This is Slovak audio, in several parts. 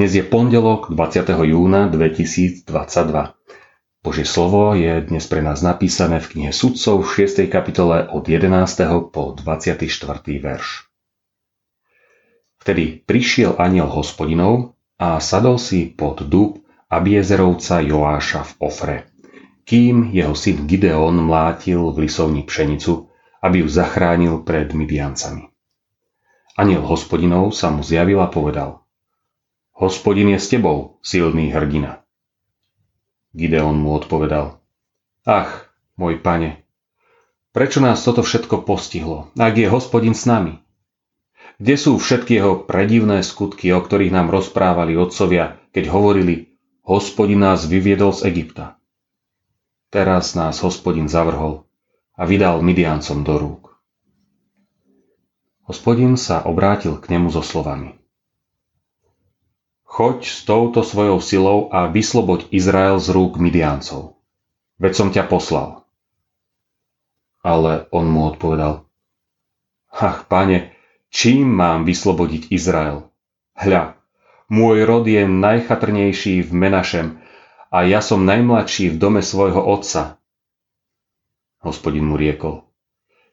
Dnes je pondelok 20. júna 2022. Božie slovo je dnes pre nás napísané v knihe Sudcov v 6. kapitole od 11. po 24. verš. Vtedy prišiel aniel hospodinov a sadol si pod dub Abiezerovca Joáša v Ofre, kým jeho syn Gideon mlátil v lisovni pšenicu, aby ju zachránil pred Midiancami. Aniel hospodinov sa mu zjavil a povedal – Hospodin je s tebou, silný hrdina. Gideon mu odpovedal. Ach, môj pane, prečo nás toto všetko postihlo, ak je hospodin s nami? Kde sú všetky jeho predivné skutky, o ktorých nám rozprávali otcovia, keď hovorili, hospodin nás vyviedol z Egypta? Teraz nás hospodin zavrhol a vydal Midiancom do rúk. Hospodin sa obrátil k nemu so slovami. Choď s touto svojou silou a vysloboď Izrael z rúk Midiancov. Veď som ťa poslal. Ale on mu odpovedal, Ach, pane, čím mám vyslobodiť Izrael? Hľa, môj rod je najchatrnejší v Menašem a ja som najmladší v dome svojho otca. Hospodin mu riekol,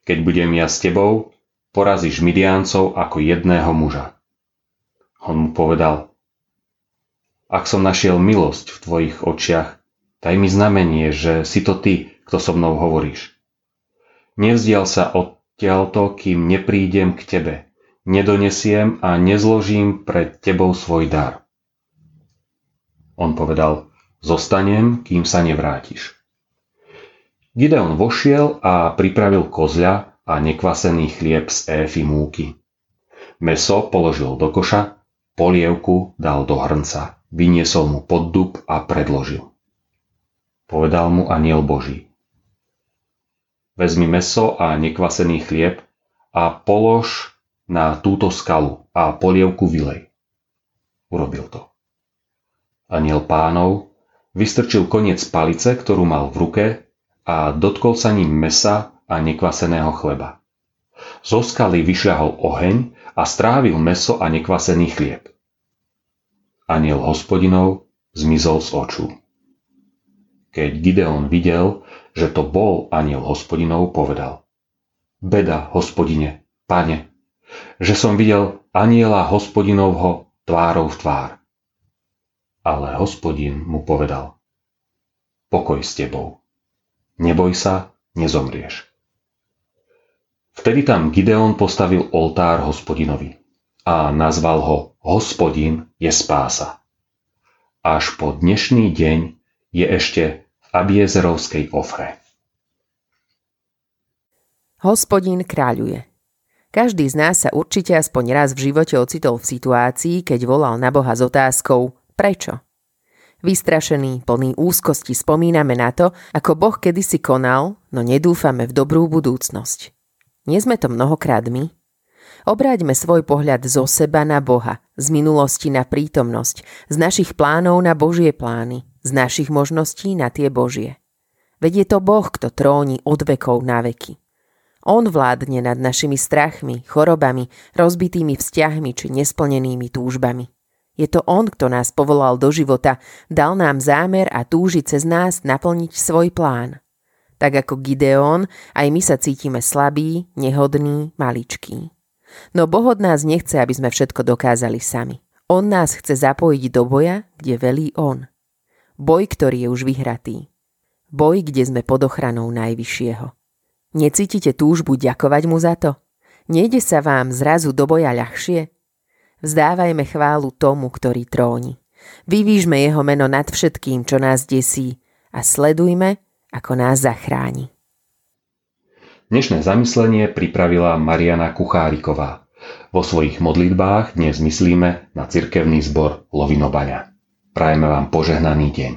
keď budem ja s tebou, porazíš Midiancov ako jedného muža. On mu povedal, ak som našiel milosť v tvojich očiach, daj mi znamenie, že si to ty, kto so mnou hovoríš. Nevzdial sa odtiaľto, kým neprídem k tebe. Nedonesiem a nezložím pred tebou svoj dar. On povedal, zostanem, kým sa nevrátiš. Gideon vošiel a pripravil kozľa a nekvasený chlieb z éfy múky. Meso položil do koša, polievku dal do hrnca vyniesol mu pod dub a predložil. Povedal mu aniel Boží. Vezmi meso a nekvasený chlieb a polož na túto skalu a polievku vylej. Urobil to. Aniel pánov vystrčil koniec palice, ktorú mal v ruke a dotkol sa ním mesa a nekvaseného chleba. Zo skaly vyšľahol oheň a strávil meso a nekvasený chlieb aniel hospodinov zmizol z očú. Keď Gideon videl, že to bol aniel hospodinov, povedal Beda, hospodine, pane, že som videl aniela hospodinovho tvárov v tvár. Ale hospodin mu povedal Pokoj s tebou. Neboj sa, nezomrieš. Vtedy tam Gideon postavil oltár hospodinovi a nazval ho Hospodin je spása. Až po dnešný deň je ešte v Abiezerovskej ofre. Hospodin kráľuje. Každý z nás sa určite aspoň raz v živote ocitol v situácii, keď volal na Boha s otázkou prečo? Vystrašený, plný úzkosti spomíname na to, ako Boh kedysi konal, no nedúfame v dobrú budúcnosť. Nie sme to mnohokrát my? Obráťme svoj pohľad zo seba na Boha, z minulosti na prítomnosť, z našich plánov na Božie plány, z našich možností na tie Božie. Veď je to Boh, kto tróni od vekov na veky. On vládne nad našimi strachmi, chorobami, rozbitými vzťahmi či nesplnenými túžbami. Je to On, kto nás povolal do života, dal nám zámer a túži cez nás naplniť svoj plán. Tak ako Gideón, aj my sa cítime slabí, nehodní, maličkí. No Boh od nás nechce, aby sme všetko dokázali sami. On nás chce zapojiť do boja, kde velí On. Boj, ktorý je už vyhratý. Boj, kde sme pod ochranou Najvyššieho. Necítite túžbu ďakovať mu za to? Nejde sa vám zrazu do boja ľahšie? Vzdávajme chválu tomu, ktorý tróni. Vyvížme jeho meno nad všetkým, čo nás desí a sledujme, ako nás zachráni. Dnešné zamyslenie pripravila Mariana Kucháriková. Vo svojich modlitbách dnes myslíme na cirkevný zbor Lovinobaňa. Prajeme vám požehnaný deň.